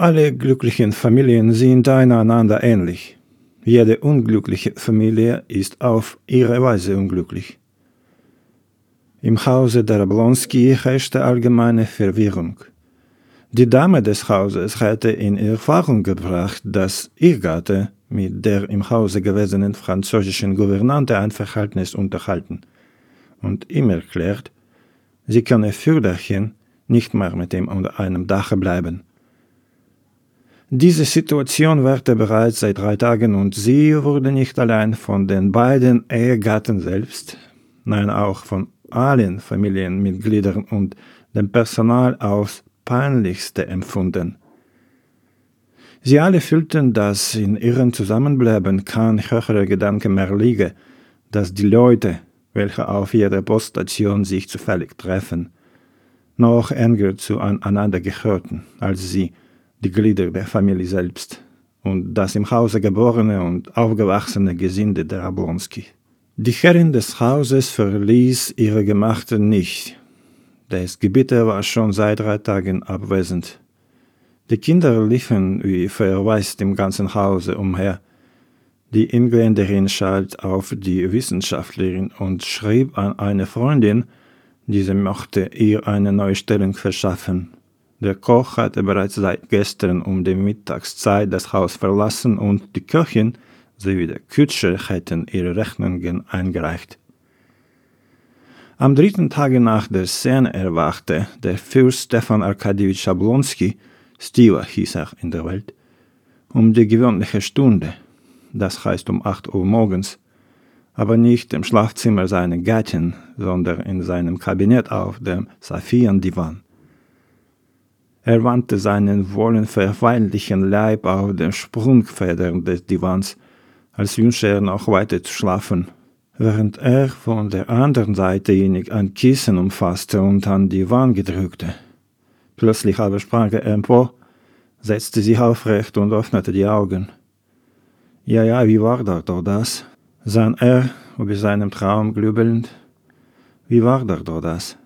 Alle glücklichen Familien sind einander ähnlich. Jede unglückliche Familie ist auf ihre Weise unglücklich. Im Hause der Oblonski herrschte allgemeine Verwirrung. Die Dame des Hauses hatte in Erfahrung gebracht, dass ihr Gatte mit der im Hause gewesenen französischen Gouvernante ein Verhältnis unterhalten und ihm erklärt, sie könne fürderchen nicht mehr mit ihm unter einem Dache bleiben. Diese Situation währte bereits seit drei Tagen und sie wurde nicht allein von den beiden Ehegatten selbst, nein auch von allen Familienmitgliedern und dem Personal aufs peinlichste empfunden. Sie alle fühlten, dass in ihrem Zusammenbleiben kein höherer Gedanke mehr liege, dass die Leute, welche auf jeder Poststation sich zufällig treffen, noch enger zueinander gehörten als sie, die Glieder der Familie selbst, und das im Hause geborene und aufgewachsene Gesinde der Ablonski. Die Herrin des Hauses verließ ihre Gemachte nicht. Das Gebieter war schon seit drei Tagen abwesend. Die Kinder liefen wie verwaist im ganzen Hause umher. Die Engländerin schalt auf die Wissenschaftlerin und schrieb an eine Freundin, diese mochte ihr eine neue Stellung verschaffen. Der Koch hatte bereits seit gestern um die Mittagszeit das Haus verlassen und die Köchin sowie der Kutscher hätten ihre Rechnungen eingereicht. Am dritten Tage nach der Szene erwachte der Fürst Stefan Arkadjewitsch Schablonski, Stiva hieß er in der Welt, um die gewöhnliche Stunde, das heißt um acht Uhr morgens, aber nicht im Schlafzimmer seiner Gattin, sondern in seinem Kabinett auf dem Safian-Divan. Er wandte seinen wollenverweilichen Leib auf den Sprungfedern des Divans als wünsche er noch weiter zu schlafen, während er von der anderen Seite innig ein Kissen umfasste und an die Wand gedrückte. Plötzlich aber sprang er empor, setzte sich aufrecht und öffnete die Augen. Ja, ja, wie war da doch das? sann er, über seinem Traum grübelnd. Wie war da doch das?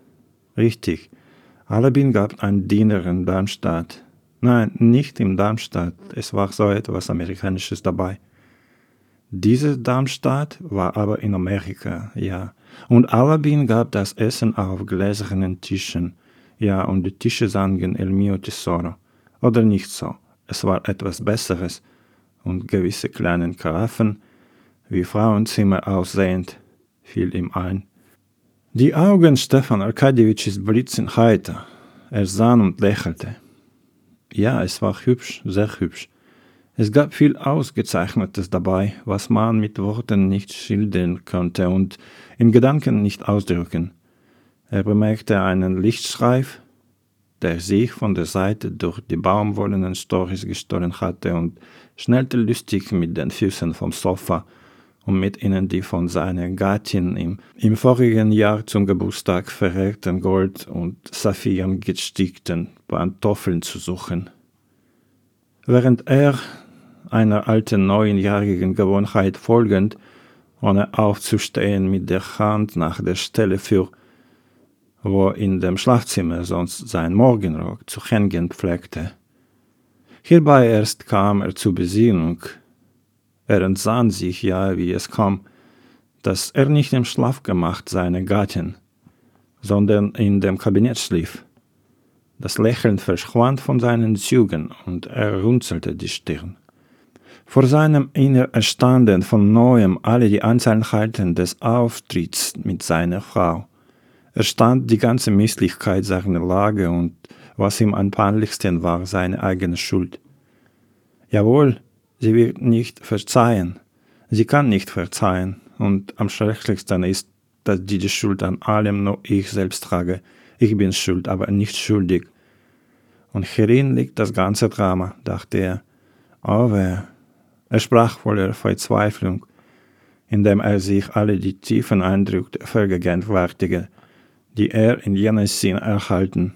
Richtig, Alabin gab einen Diener in Darmstadt. Nein, nicht im Darmstadt, es war so etwas Amerikanisches dabei. Diese Darmstadt war aber in Amerika, ja. Und Alabin gab das Essen auf gläsernen Tischen, ja, und die Tische sangen El mio tesoro. Oder nicht so. Es war etwas Besseres. Und gewisse kleinen Karaffen, wie Frauenzimmer aussehend, fiel ihm ein. Die Augen Stefan Arkadjewitschs blitzen heiter. Er sah und lächelte. Ja, es war hübsch, sehr hübsch. Es gab viel Ausgezeichnetes dabei, was man mit Worten nicht schildern konnte und in Gedanken nicht ausdrücken. Er bemerkte einen Lichtstreif, der sich von der Seite durch die baumwollenen Storys gestohlen hatte und schnellte lustig mit den Füßen vom Sofa, um mit ihnen die von seiner Gattin im, im vorigen Jahr zum Geburtstag verehrten Gold- und Saphiren gestickten Pantoffeln zu suchen. Während er einer alten neunjährigen Gewohnheit folgend, ohne aufzustehen mit der Hand nach der Stelle für, wo in dem Schlafzimmer sonst sein Morgenrock zu hängen pflegte. Hierbei erst kam er zur Besinnung. Er entsann sich ja, wie es kam, dass er nicht im Schlafgemacht seiner Gattin, sondern in dem Kabinett schlief. Das Lächeln verschwand von seinen Zügen und er runzelte die Stirn. Vor seinem Innern erstanden von neuem alle die Einzelheiten des Auftritts mit seiner Frau. Er stand die ganze Misslichkeit seiner Lage und was ihm am peinlichsten war, seine eigene Schuld. Jawohl, sie wird nicht verzeihen. Sie kann nicht verzeihen. Und am schrecklichsten ist, dass diese Schuld an allem nur ich selbst trage. Ich bin schuld, aber nicht schuldig. Und hierin liegt das ganze Drama, dachte er. Wer, er sprach voller Verzweiflung, indem er sich alle die tiefen Eindrücke vergegenwärtigte, die er in jener Sinn erhalten.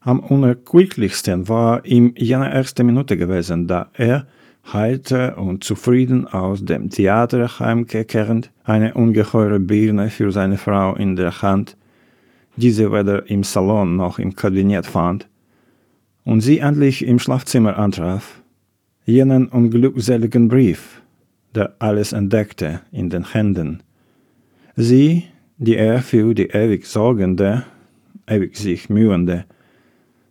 Am unerquicklichsten war ihm jene erste Minute gewesen, da er, heiter und zufrieden aus dem Theater heimkehrend, eine ungeheure Birne für seine Frau in der Hand, diese weder im Salon noch im Kabinett fand, und sie endlich im Schlafzimmer antraf, jenen unglückseligen Brief, der alles entdeckte in den Händen. Sie, die er für die ewig Sorgende, ewig sich mühende,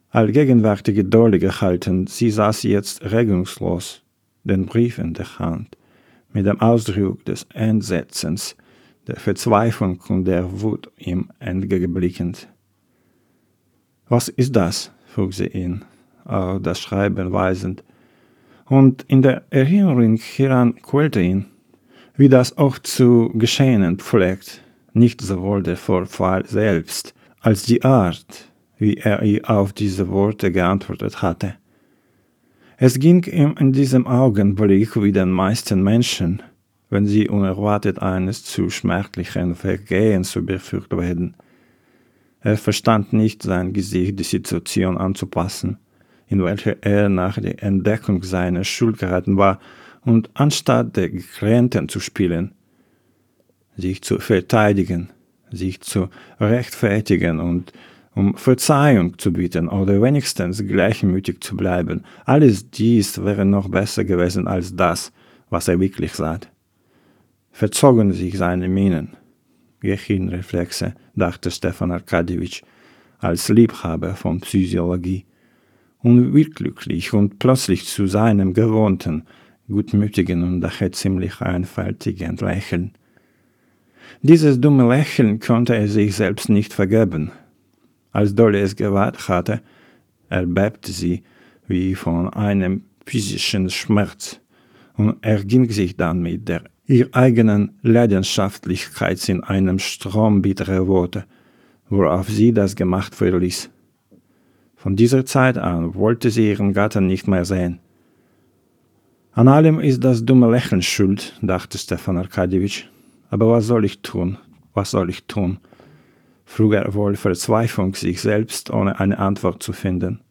allgegenwärtige Dolde halten, sie saß jetzt regungslos, den Brief in der Hand, mit dem Ausdruck des Entsetzens, der Verzweiflung und der Wut ihm entgegenblickend. Was ist das? frug sie ihn, auf das Schreiben weisend, und in der Erinnerung hieran quälte ihn, wie das auch zu geschehen pflegt, nicht sowohl der Vorfall selbst, als die Art, wie er ihr auf diese Worte geantwortet hatte. Es ging ihm in diesem Augenblick wie den meisten Menschen, wenn sie unerwartet eines zu schmerzlichen Vergehens befürchten werden. Er verstand nicht, sein Gesicht die Situation anzupassen, in welcher er nach der Entdeckung seiner Schuld geraten war, und anstatt der Gekränten zu spielen, sich zu verteidigen, sich zu rechtfertigen und um Verzeihung zu bitten oder wenigstens gleichmütig zu bleiben, alles dies wäre noch besser gewesen als das, was er wirklich sah verzogen sich seine Mienen. Gehirnreflexe, dachte Stefan Arkadjewitsch, als Liebhaber von Psychologie, unwirklich und plötzlich zu seinem gewohnten, gutmütigen und daher ziemlich einfältigen Lächeln. Dieses dumme Lächeln konnte er sich selbst nicht vergeben. Als Dolly es gewahrt hatte, erbebte sie wie von einem physischen Schmerz und erging sich dann mit der ihr eigenen Leidenschaftlichkeit in einem Strom bitterer Worte, worauf sie das Gemacht verließ. Von dieser Zeit an wollte sie ihren Gatten nicht mehr sehen. An allem ist das dumme Lächeln schuld, dachte Stefan Arkadjewitsch. Aber was soll ich tun? Was soll ich tun? Frug er wohl Verzweiflung sich selbst, ohne eine Antwort zu finden.